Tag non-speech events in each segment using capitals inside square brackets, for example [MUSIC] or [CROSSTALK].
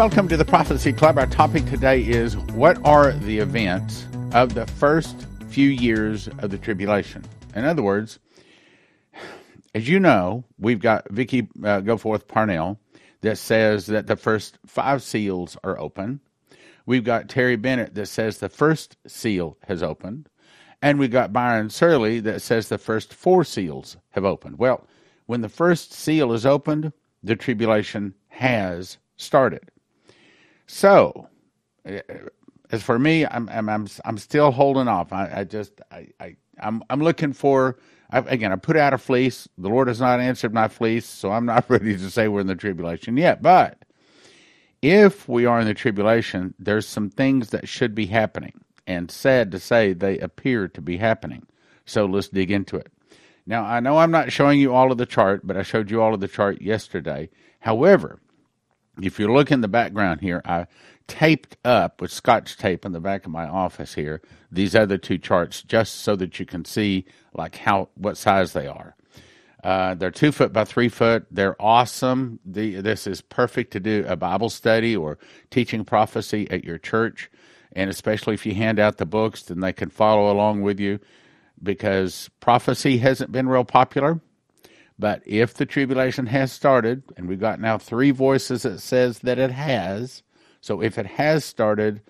Welcome to the Prophecy Club. Our topic today is what are the events of the first few years of the tribulation? In other words, as you know, we've got Vicky uh, Goforth Parnell that says that the first five seals are open. We've got Terry Bennett that says the first seal has opened. And we've got Byron Searle that says the first four seals have opened. Well, when the first seal is opened, the tribulation has started. So, uh, as for me, I'm I'm I'm, I'm still holding off. I, I just I, I I'm I'm looking for I, again. I put out a fleece. The Lord has not answered my fleece, so I'm not [LAUGHS] ready to say we're in the tribulation yet. But if we are in the tribulation, there's some things that should be happening, and sad to say, they appear to be happening. So let's dig into it. Now, I know I'm not showing you all of the chart, but I showed you all of the chart yesterday. However, if you look in the background here, I taped up with scotch tape in the back of my office here these other two charts just so that you can see like how what size they are. Uh, they're two foot by three foot. They're awesome. The, this is perfect to do a Bible study or teaching prophecy at your church, and especially if you hand out the books, then they can follow along with you because prophecy hasn't been real popular. But if the tribulation has started, and we've got now three voices that says that it has, so if it has started,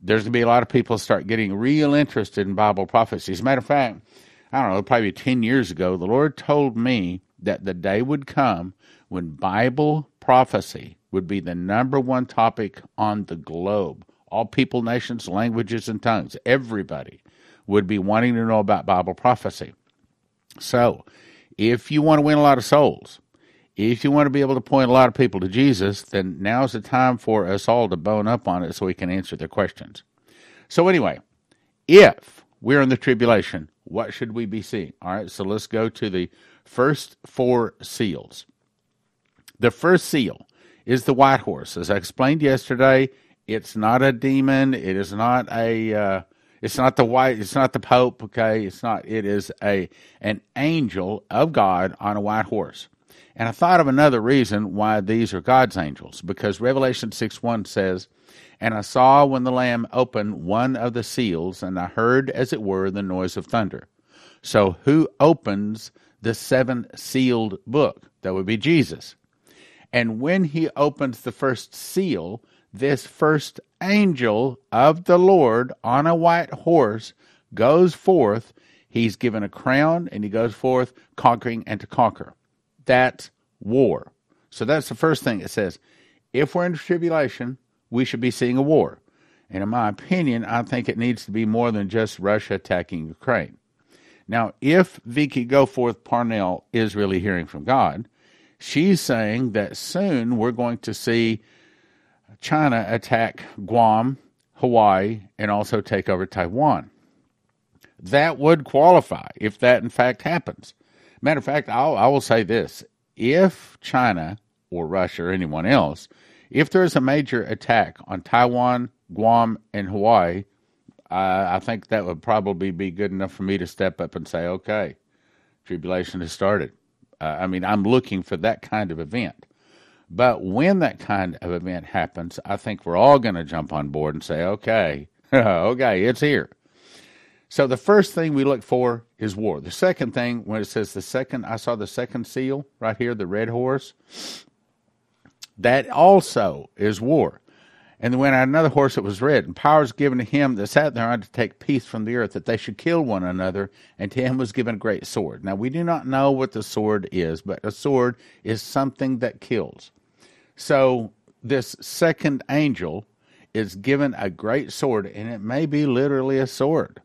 there's going to be a lot of people start getting real interested in Bible prophecy. As a matter of fact, I don't know, probably 10 years ago, the Lord told me that the day would come when Bible prophecy would be the number one topic on the globe. All people, nations, languages, and tongues, everybody would be wanting to know about Bible prophecy. So, if you want to win a lot of souls, if you want to be able to point a lot of people to Jesus, then now's the time for us all to bone up on it so we can answer their questions. So, anyway, if we're in the tribulation, what should we be seeing? All right, so let's go to the first four seals. The first seal is the white horse. As I explained yesterday, it's not a demon. It is not a. Uh, it's not the white. It's not the Pope. Okay, it's not. It is a an angel of God on a white horse. And I thought of another reason why these are God's angels, because Revelation 6 1 says, And I saw when the Lamb opened one of the seals, and I heard, as it were, the noise of thunder. So, who opens the seven sealed book? That would be Jesus. And when he opens the first seal, this first angel of the Lord on a white horse goes forth. He's given a crown and he goes forth conquering and to conquer that's war. So that's the first thing it says. If we're in tribulation, we should be seeing a war. And in my opinion, I think it needs to be more than just Russia attacking Ukraine. Now, if Vicky Goforth Parnell is really hearing from God, she's saying that soon we're going to see China attack Guam, Hawaii, and also take over Taiwan. That would qualify if that in fact happens. Matter of fact, I'll, I will say this: if China or Russia or anyone else, if there is a major attack on Taiwan, Guam, and Hawaii, uh, I think that would probably be good enough for me to step up and say, "Okay, tribulation has started." Uh, I mean, I'm looking for that kind of event. But when that kind of event happens, I think we're all going to jump on board and say, "Okay, [LAUGHS] okay, it's here." So the first thing we look for is war. The second thing, when it says the second, I saw the second seal right here, the red horse. That also is war. And when I another horse that was red, and power was given to him that sat thereon to take peace from the earth, that they should kill one another, and to him was given a great sword. Now we do not know what the sword is, but a sword is something that kills. So this second angel is given a great sword, and it may be literally a sword.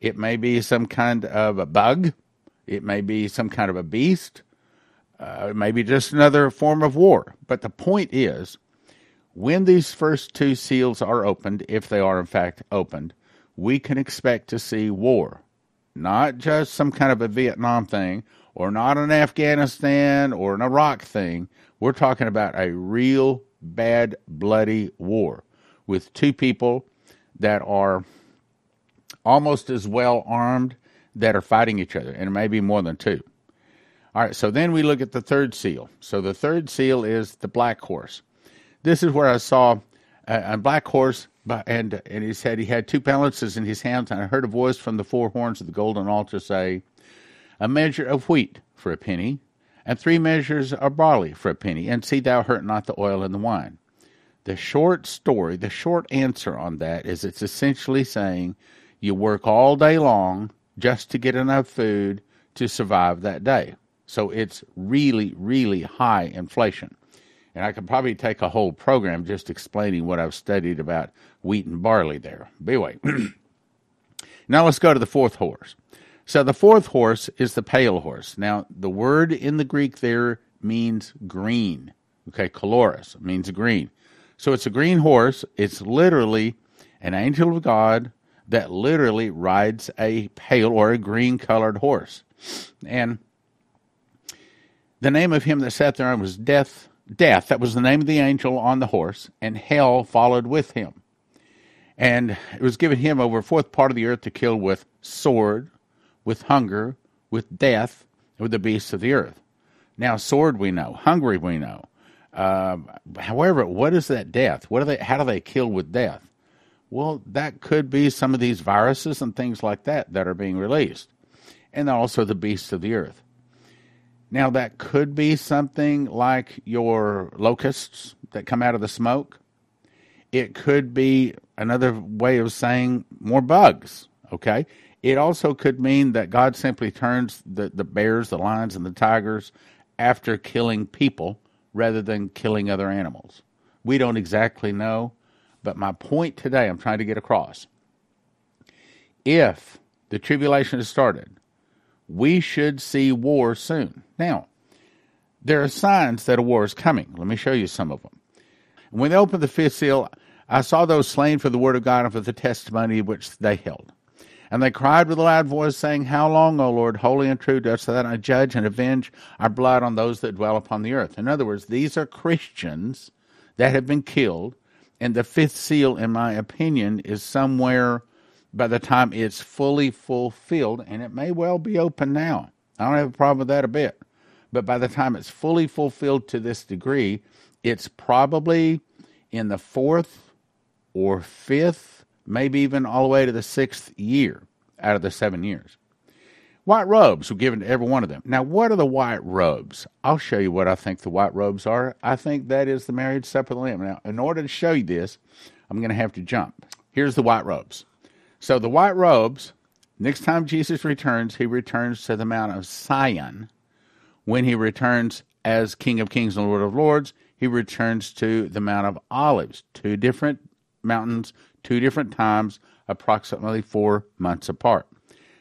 It may be some kind of a bug. It may be some kind of a beast. Uh, it may be just another form of war. But the point is, when these first two seals are opened, if they are in fact opened, we can expect to see war. Not just some kind of a Vietnam thing, or not an Afghanistan or an Iraq thing. We're talking about a real bad, bloody war with two people that are almost as well armed that are fighting each other, and it may be more than two. All right, so then we look at the third seal. So the third seal is the black horse. This is where I saw a, a black horse, and and he said he had two balances in his hands, and I heard a voice from the four horns of the golden altar say, "A measure of wheat for a penny, and three measures of barley for a penny, and see thou hurt not the oil and the wine." The short story, the short answer on that is it's essentially saying you work all day long just to get enough food to survive that day. So it's really, really high inflation. And I could probably take a whole program just explaining what I've studied about wheat and barley there. But anyway, [CLEARS THROAT] now let's go to the fourth horse. So the fourth horse is the pale horse. Now, the word in the Greek there means green. Okay, kaloris means green. So it's a green horse. It's literally an angel of God that literally rides a pale or a green colored horse. And the name of him that sat there was Death. Death, that was the name of the angel on the horse, and hell followed with him. And it was given him over a fourth part of the earth to kill with sword, with hunger, with death, with the beasts of the earth. Now, sword we know, hungry we know. Um, however, what is that death? What do they? How do they kill with death? Well, that could be some of these viruses and things like that that are being released, and also the beasts of the earth. Now, that could be something like your locusts that come out of the smoke. It could be another way of saying more bugs, okay? It also could mean that God simply turns the, the bears, the lions, and the tigers after killing people rather than killing other animals. We don't exactly know, but my point today I'm trying to get across. If the tribulation has started, we should see war soon. Now, there are signs that a war is coming. Let me show you some of them. When they opened the fifth seal, I saw those slain for the word of God and for the testimony which they held. And they cried with a loud voice, saying, How long, O Lord, holy and true, dost thou not judge and avenge our blood on those that dwell upon the earth? In other words, these are Christians that have been killed, and the fifth seal, in my opinion, is somewhere by the time it's fully fulfilled, and it may well be open now. I don't have a problem with that a bit. But by the time it's fully fulfilled to this degree, it's probably in the fourth or fifth, maybe even all the way to the sixth year out of the seven years. White robes were given to every one of them. Now, what are the white robes? I'll show you what I think the white robes are. I think that is the marriage supper of the Lamb. Now, in order to show you this, I'm going to have to jump. Here's the white robes. So the white robes, next time Jesus returns, he returns to the Mount of Sion. When he returns as King of Kings and Lord of Lords, he returns to the Mount of Olives, two different mountains, two different times, approximately four months apart.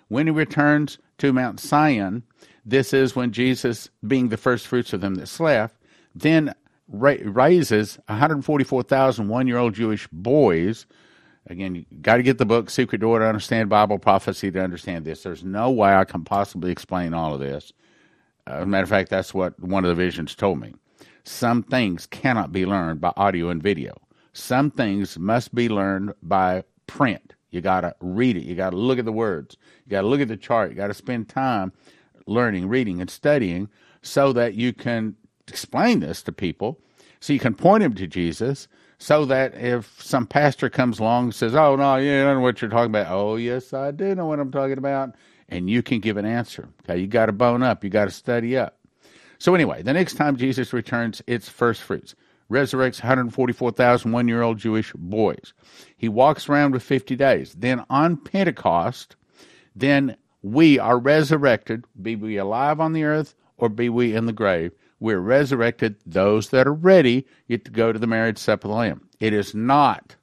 When he returns to Mount Sion, this is when Jesus, being the first fruits of them that slept, then ra- raises 144,000 one year old Jewish boys Again, you got to get the book Secret Door to understand Bible prophecy to understand this. There's no way I can possibly explain all of this. Uh, as a matter of fact, that's what one of the visions told me. Some things cannot be learned by audio and video. Some things must be learned by print. You got to read it. You got to look at the words. You got to look at the chart. You got to spend time learning, reading, and studying so that you can explain this to people, so you can point them to Jesus, so that if some pastor comes along and says, "Oh no, you don't know what you're talking about," oh yes, I do know what I'm talking about, and you can give an answer. Okay, you got to bone up, you got to study up. So anyway, the next time Jesus returns, it's first fruits. Resurrects 144,000 one year old Jewish boys. He walks around with 50 days. Then on Pentecost, then we are resurrected, be we alive on the earth or be we in the grave we're resurrected. Those that are ready get to go to the marriage supper of the Lamb. It is not,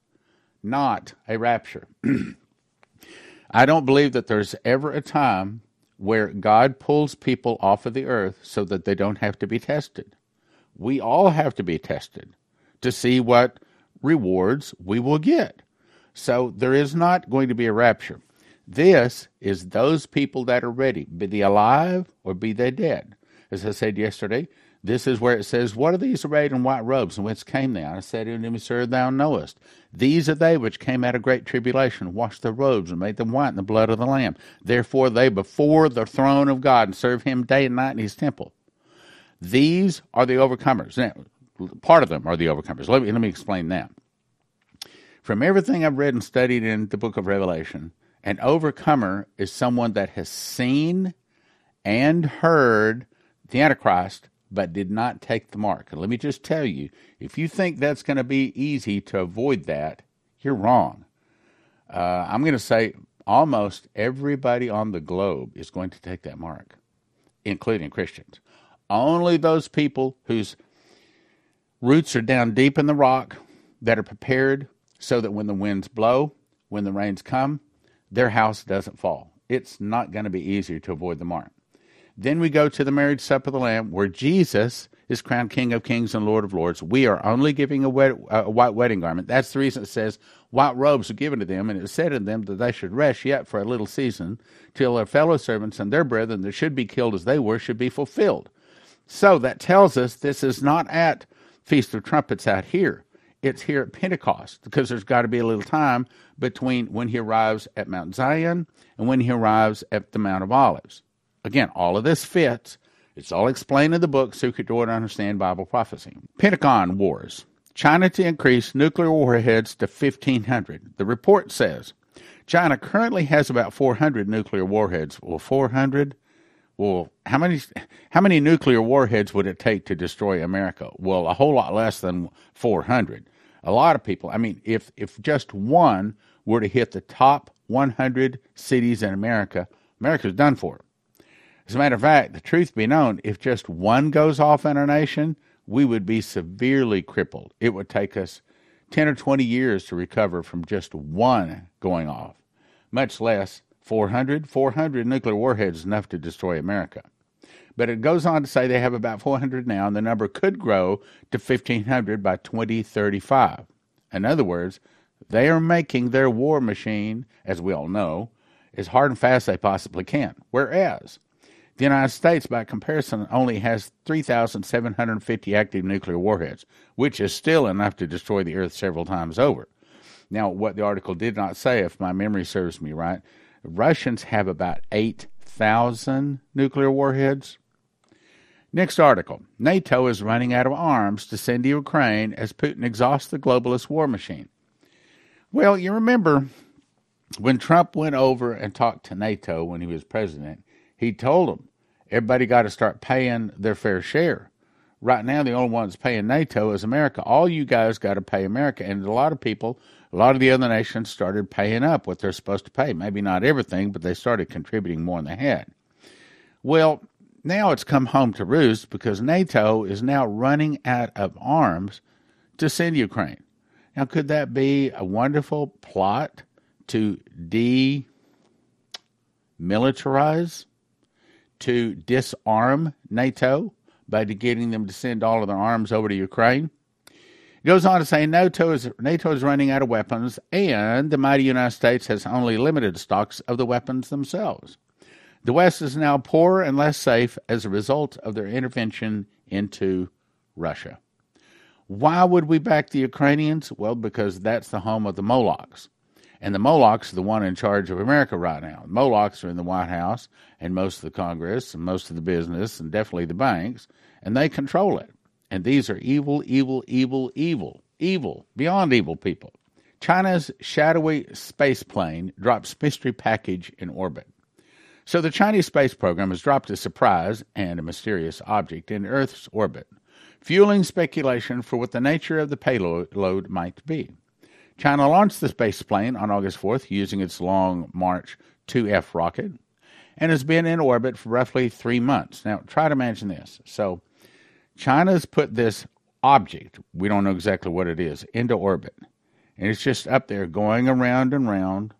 not a rapture. [CLEARS THROAT] I don't believe that there's ever a time where God pulls people off of the earth so that they don't have to be tested. We all have to be tested to see what rewards we will get. So there is not going to be a rapture. This is those people that are ready, be they alive or be they dead. As I said yesterday, this is where it says, What are these arrayed in white robes, and whence came they? I said unto him, Sir, thou knowest. These are they which came out of great tribulation, washed their robes, and made them white in the blood of the Lamb. Therefore they before the throne of God and serve him day and night in his temple. These are the overcomers. Now, part of them are the overcomers. Let me, let me explain that. From everything I've read and studied in the book of Revelation, an overcomer is someone that has seen and heard the Antichrist but did not take the mark. And let me just tell you if you think that's going to be easy to avoid that, you're wrong. Uh, I'm going to say almost everybody on the globe is going to take that mark, including Christians. Only those people whose roots are down deep in the rock that are prepared so that when the winds blow, when the rains come, their house doesn't fall. It's not going to be easier to avoid the mark. Then we go to the marriage supper of the Lamb, where Jesus is crowned King of Kings and Lord of Lords. We are only giving a, a white wedding garment. That's the reason it says white robes are given to them, and it was said to them that they should rest yet for a little season, till their fellow servants and their brethren that should be killed as they were should be fulfilled. So that tells us this is not at Feast of Trumpets out here. It's here at Pentecost because there's got to be a little time between when he arrives at Mount Zion and when he arrives at the Mount of Olives. Again, all of this fits. It's all explained in the book you could to understand Bible prophecy. Pentagon Wars. China to increase nuclear warheads to 1,500. The report says China currently has about 400 nuclear warheads. Well, 400? Well, how many how many nuclear warheads would it take to destroy America? Well, a whole lot less than 400. A lot of people. I mean, if if just one were to hit the top 100 cities in America, America's done for. As a matter of fact, the truth be known, if just one goes off in our nation, we would be severely crippled. It would take us 10 or 20 years to recover from just one going off, much less 400. 400 nuclear warheads enough to destroy America. But it goes on to say they have about 400 now, and the number could grow to 1,500 by 2035. In other words, they are making their war machine, as we all know, as hard and fast as they possibly can. Whereas the United States, by comparison, only has 3,750 active nuclear warheads, which is still enough to destroy the Earth several times over. Now, what the article did not say, if my memory serves me right, Russians have about 8,000 nuclear warheads. Next article NATO is running out of arms to send to Ukraine as Putin exhausts the globalist war machine. Well, you remember when Trump went over and talked to NATO when he was president, he told them everybody got to start paying their fair share. Right now, the only ones paying NATO is America. All you guys got to pay America. And a lot of people, a lot of the other nations started paying up what they're supposed to pay. Maybe not everything, but they started contributing more than they had. Well, now it's come home to roost because NATO is now running out of arms to send Ukraine. Now, could that be a wonderful plot to demilitarize to disarm NATO by getting them to send all of their arms over to Ukraine. It goes on to say NATO is, NATO is running out of weapons, and the mighty United States has only limited stocks of the weapons themselves. The West is now poorer and less safe as a result of their intervention into Russia. Why would we back the Ukrainians? Well, because that's the home of the Molochs. And the Molochs are the one in charge of America right now. The Molochs are in the White House and most of the Congress and most of the business and definitely the banks, and they control it. And these are evil, evil, evil, evil, evil, beyond evil people. China's shadowy space plane drops mystery package in orbit. So the Chinese space program has dropped a surprise and a mysterious object in Earth's orbit, fueling speculation for what the nature of the payload might be. China launched the space plane on August 4th using its Long March 2F rocket and has been in orbit for roughly three months. Now, try to imagine this. So, China's put this object, we don't know exactly what it is, into orbit. And it's just up there going around and around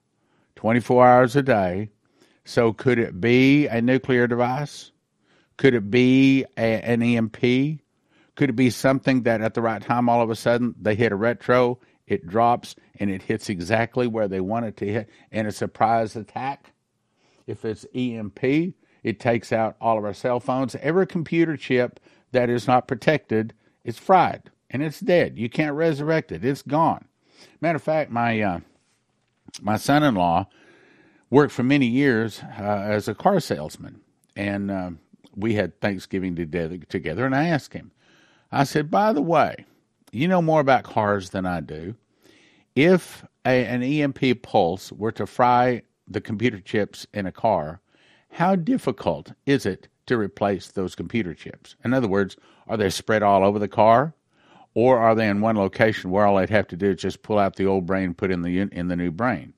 24 hours a day. So, could it be a nuclear device? Could it be a, an EMP? Could it be something that at the right time, all of a sudden, they hit a retro it drops and it hits exactly where they want it to hit, and a surprise attack. If it's EMP, it takes out all of our cell phones. Every computer chip that is not protected is fried and it's dead. You can't resurrect it. It's gone. Matter of fact, my uh, my son-in-law worked for many years uh, as a car salesman, and uh, we had Thanksgiving together. Together, and I asked him, I said, by the way, you know more about cars than I do. If a, an EMP pulse were to fry the computer chips in a car, how difficult is it to replace those computer chips? In other words, are they spread all over the car? Or are they in one location where all they'd have to do is just pull out the old brain, put in the in the new brain?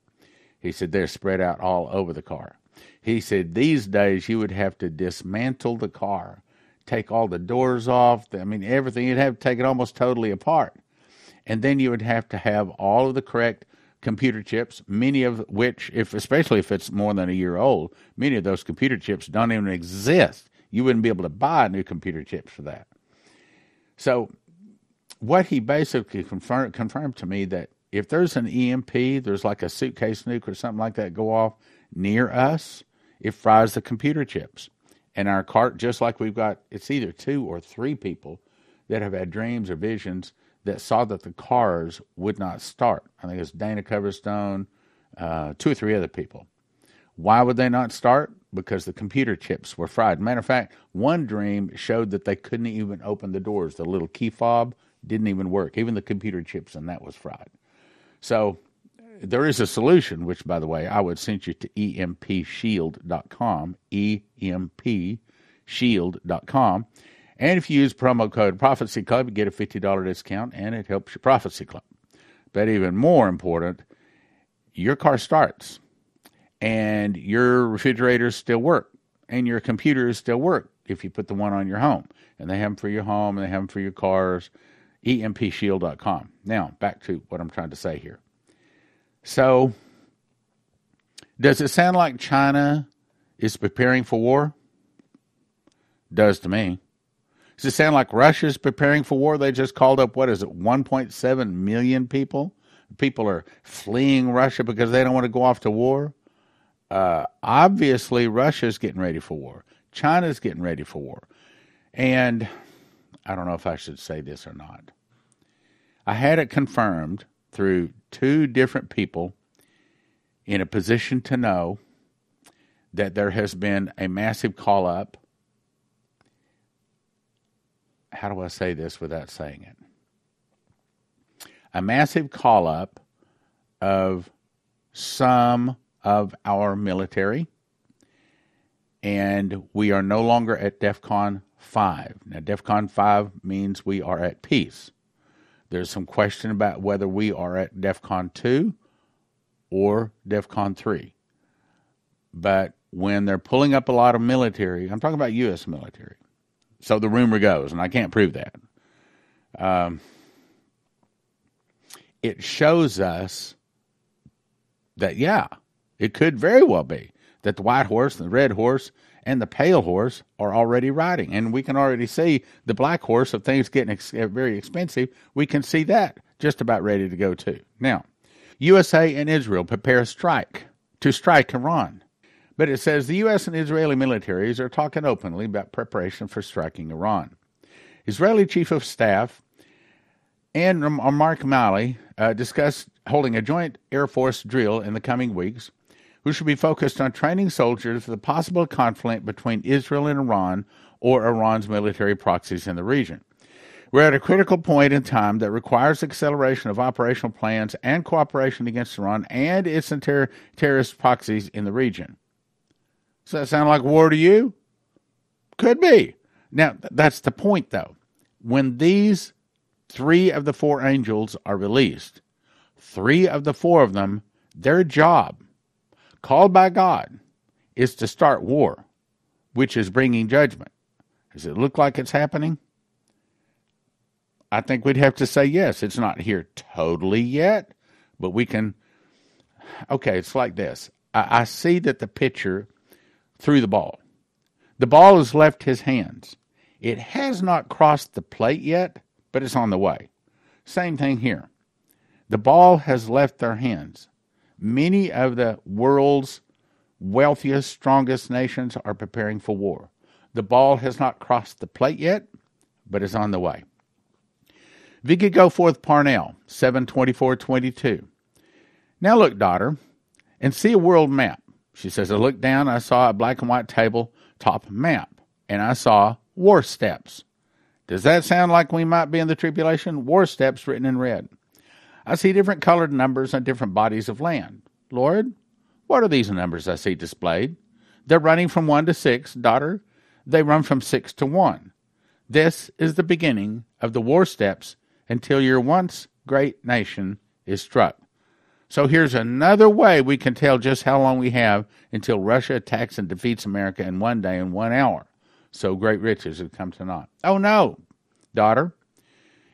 He said they're spread out all over the car. He said these days you would have to dismantle the car, take all the doors off. I mean everything. You'd have to take it almost totally apart, and then you would have to have all of the correct computer chips, many of which, if especially if it's more than a year old, many of those computer chips don't even exist. You wouldn't be able to buy new computer chips for that. So, what he basically confirmed, confirmed to me that if there's an EMP, there's like a suitcase nuke or something like that go off near us, it fries the computer chips. And our cart, just like we've got, it's either two or three people that have had dreams or visions that saw that the cars would not start. I think it's Dana Coverstone, uh, two or three other people. Why would they not start? Because the computer chips were fried. Matter of fact, one dream showed that they couldn't even open the doors. The little key fob didn't even work. Even the computer chips and that was fried. So there is a solution, which, by the way, I would send you to empshield.com, empshield.com. And if you use promo code Prophecy Club, you get a $50 discount and it helps your Prophecy Club. But even more important, your car starts and your refrigerators still work and your computers still work if you put the one on your home. And they have them for your home and they have them for your cars. EMPshield.com. Now, back to what I'm trying to say here. So, does it sound like China is preparing for war? Does to me. Does it sound like Russia's preparing for war? They just called up, what is it, 1.7 million people? People are fleeing Russia because they don't want to go off to war. Uh, obviously, Russia's getting ready for war. China's getting ready for war. And I don't know if I should say this or not. I had it confirmed through two different people in a position to know that there has been a massive call up how do I say this without saying it? A massive call up of some of our military, and we are no longer at DEFCON 5. Now, DEFCON 5 means we are at peace. There's some question about whether we are at DEFCON 2 or DEFCON 3. But when they're pulling up a lot of military, I'm talking about U.S. military, so the rumor goes, and I can't prove that. Um, it shows us that, yeah, it could very well be that the white horse, and the red horse, and the pale horse are already riding. And we can already see the black horse, if things getting ex- very expensive, we can see that just about ready to go too. Now, USA and Israel prepare a strike to strike Iran. But it says the U.S. and Israeli militaries are talking openly about preparation for striking Iran. Israeli Chief of Staff and Mark Milley uh, discussed holding a joint Air Force drill in the coming weeks, which should be focused on training soldiers for the possible conflict between Israel and Iran or Iran's military proxies in the region. We're at a critical point in time that requires acceleration of operational plans and cooperation against Iran and its ter- terrorist proxies in the region. Does that sound like war to you? Could be. Now, that's the point, though. When these three of the four angels are released, three of the four of them, their job, called by God, is to start war, which is bringing judgment. Does it look like it's happening? I think we'd have to say yes. It's not here totally yet, but we can. Okay, it's like this. I, I see that the pitcher threw the ball. The ball has left his hands. It has not crossed the plate yet, but it's on the way. Same thing here. The ball has left their hands. Many of the world's wealthiest, strongest nations are preparing for war. The ball has not crossed the plate yet, but is on the way. Vicky Goforth Parnell, 72422. Now look, daughter, and see a world map. She says, I looked down, I saw a black and white table top map, and I saw war steps. Does that sound like we might be in the tribulation? War steps written in red. I see different colored numbers on different bodies of land. Lord, what are these numbers I see displayed? They're running from one to six, daughter. They run from six to one. This is the beginning of the war steps until your once great nation is struck. So here's another way we can tell just how long we have until Russia attacks and defeats America in one day and one hour. So great riches have come to naught. Oh no, daughter.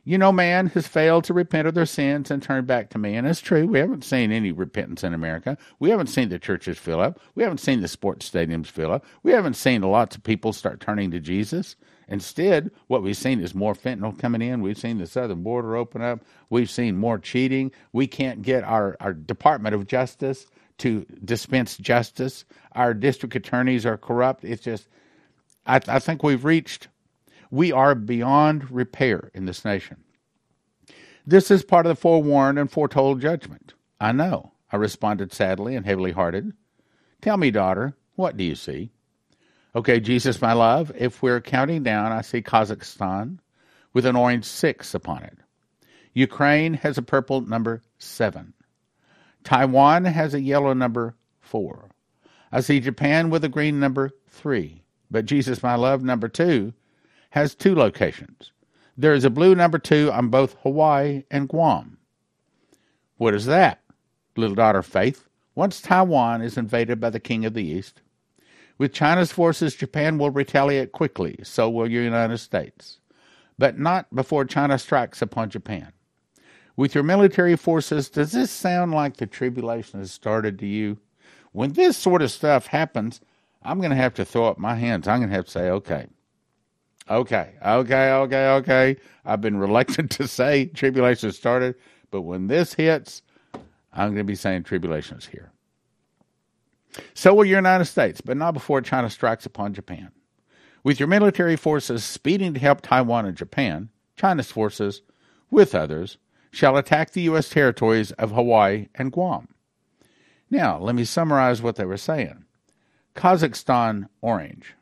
You know, man has failed to repent of their sins and turn back to me. And it's true. We haven't seen any repentance in America. We haven't seen the churches fill up. We haven't seen the sports stadiums fill up. We haven't seen lots of people start turning to Jesus. Instead, what we've seen is more fentanyl coming in. We've seen the southern border open up. We've seen more cheating. We can't get our, our Department of Justice to dispense justice. Our district attorneys are corrupt. It's just, I, I think we've reached, we are beyond repair in this nation. This is part of the forewarned and foretold judgment. I know, I responded sadly and heavily hearted. Tell me, daughter, what do you see? Okay, Jesus, my love, if we're counting down, I see Kazakhstan with an orange six upon it. Ukraine has a purple number seven. Taiwan has a yellow number four. I see Japan with a green number three. But Jesus, my love, number two, has two locations. There is a blue number two on both Hawaii and Guam. What is that? Little daughter Faith. Once Taiwan is invaded by the King of the East, with China's forces, Japan will retaliate quickly, so will the United States. But not before China strikes upon Japan. With your military forces, does this sound like the tribulation has started to you? When this sort of stuff happens, I'm going to have to throw up my hands. I'm going to have to say, okay, okay, okay, okay, okay. I've been reluctant [LAUGHS] to say tribulation started, but when this hits, I'm going to be saying tribulation is here. So will your United States, but not before China strikes upon Japan. With your military forces speeding to help Taiwan and Japan, China's forces, with others, shall attack the U.S. territories of Hawaii and Guam. Now, let me summarize what they were saying Kazakhstan, orange.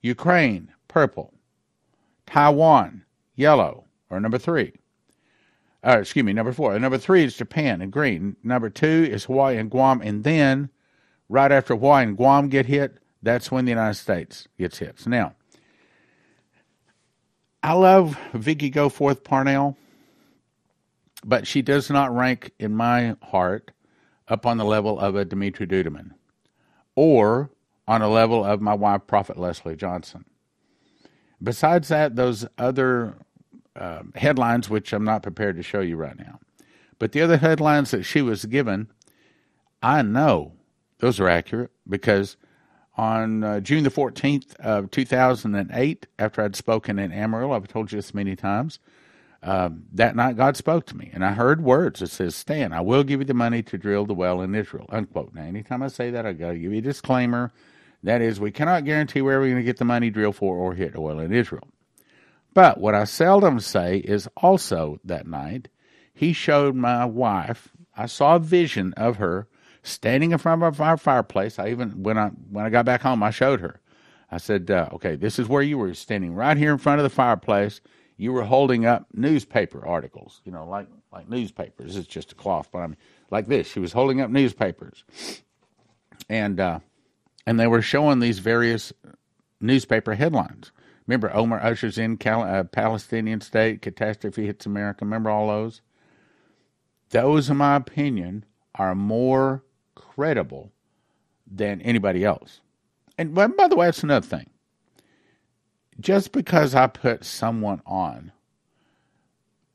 Ukraine, purple. Taiwan, yellow, or number three. Uh, excuse me, number four. Number three is Japan and green. Number two is Hawaii and Guam. And then right after Hawaii and Guam get hit, that's when the United States gets hit. Now, I love Vicky Goforth Parnell, but she does not rank in my heart up on the level of a Dimitri Duduman or on a level of my wife, Prophet Leslie Johnson. Besides that, those other uh, headlines, which I'm not prepared to show you right now, but the other headlines that she was given, I know those are accurate because on uh, June the 14th of 2008, after I'd spoken in Amarillo, I've told you this many times, um, that night God spoke to me, and I heard words that says, Stan, I will give you the money to drill the well in Israel, unquote. Now, anytime I say that, I got to give you a disclaimer. That is, we cannot guarantee where we're going to get the money drilled for or hit oil in Israel. But what I seldom say is also that night, he showed my wife, I saw a vision of her standing in front of our fireplace. I even when I when I got back home, I showed her. I said, uh, "Okay, this is where you were standing right here in front of the fireplace. You were holding up newspaper articles, you know, like like newspapers. It's just a cloth, but I mean, like this. She was holding up newspapers, and uh, and they were showing these various newspaper headlines. Remember, Omar ushers in Cal- uh, Palestinian state catastrophe hits America. Remember all those? Those, in my opinion, are more credible than anybody else. And by the way, that's another thing. Just because I put someone on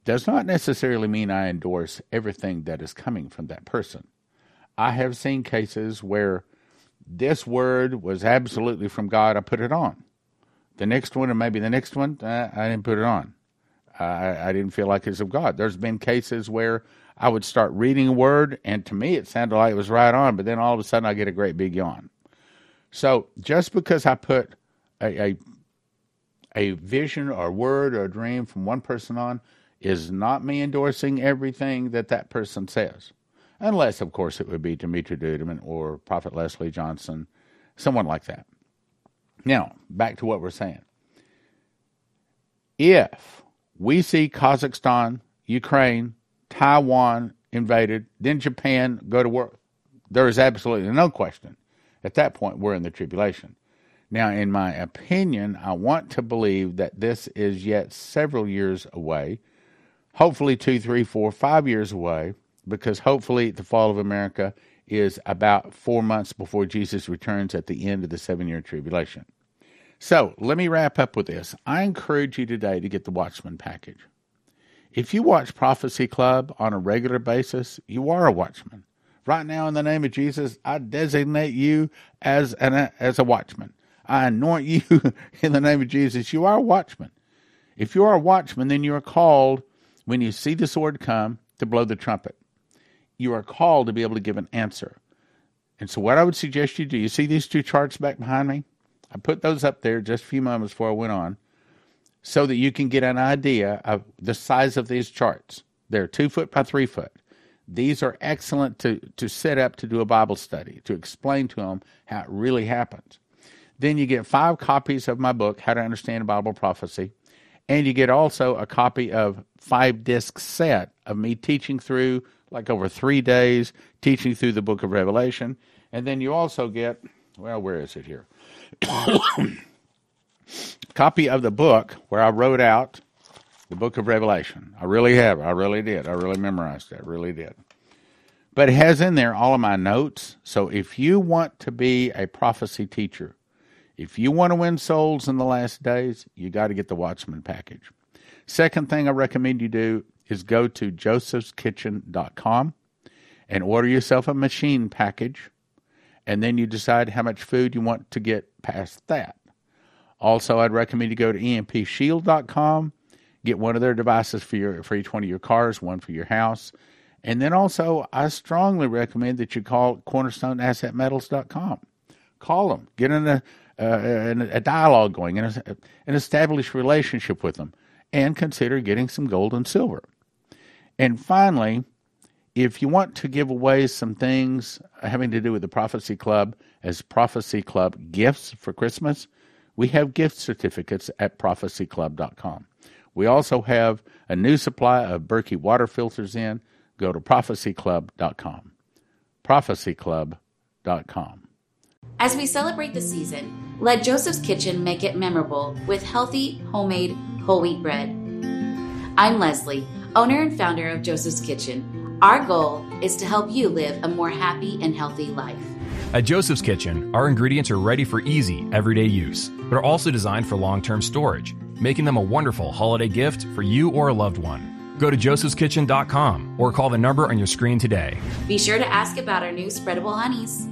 does not necessarily mean I endorse everything that is coming from that person. I have seen cases where this word was absolutely from God, I put it on. The next one, or maybe the next one, uh, I didn't put it on. I, I didn't feel like it's of God. There's been cases where I would start reading a word, and to me it sounded like it was right on, but then all of a sudden I get a great big yawn. So just because I put a, a, a vision or word or dream from one person on is not me endorsing everything that that person says. Unless, of course, it would be Dimitri Duduman or Prophet Leslie Johnson, someone like that. Now, back to what we're saying. if we see Kazakhstan, Ukraine, Taiwan invaded, then Japan go to war, there is absolutely no question. At that point, we're in the tribulation. Now, in my opinion, I want to believe that this is yet several years away, hopefully two, three, four, five years away, because hopefully the fall of America is about four months before Jesus returns at the end of the seven year tribulation. So let me wrap up with this. I encourage you today to get the Watchman package. If you watch Prophecy Club on a regular basis, you are a watchman. Right now, in the name of Jesus, I designate you as an as a watchman. I anoint you [LAUGHS] in the name of Jesus. You are a watchman. If you are a watchman, then you are called when you see the sword come to blow the trumpet. You are called to be able to give an answer. And so, what I would suggest you do, you see these two charts back behind me? I put those up there just a few moments before I went on so that you can get an idea of the size of these charts. They're two foot by three foot. These are excellent to, to set up to do a Bible study, to explain to them how it really happens. Then you get five copies of my book, How to Understand Bible Prophecy, and you get also a copy of five disc set of me teaching through like over three days, teaching through the book of Revelation. And then you also get, well, where is it here? [COUGHS] copy of the book where I wrote out the book of Revelation. I really have. I really did. I really memorized it. I really did. But it has in there all of my notes. So if you want to be a prophecy teacher, if you want to win souls in the last days, you got to get the Watchman package. Second thing I recommend you do is go to josephskitchen.com and order yourself a machine package, and then you decide how much food you want to get past that. Also, I'd recommend you go to empshield.com, get one of their devices for your for each one of your cars, one for your house. And then also, I strongly recommend that you call cornerstoneassetmetals.com. Call them, get in a uh, a dialogue going, and an established relationship with them, and consider getting some gold and silver. And finally, if you want to give away some things having to do with the Prophecy Club as Prophecy Club gifts for Christmas, we have gift certificates at prophecyclub.com. We also have a new supply of Berkey water filters in. Go to prophecyclub.com. Prophecyclub.com. As we celebrate the season, let Joseph's Kitchen make it memorable with healthy, homemade, whole wheat bread. I'm Leslie, owner and founder of Joseph's Kitchen. Our goal is to help you live a more happy and healthy life. At Joseph's Kitchen, our ingredients are ready for easy, everyday use, but are also designed for long term storage, making them a wonderful holiday gift for you or a loved one. Go to josephskitchen.com or call the number on your screen today. Be sure to ask about our new spreadable honeys.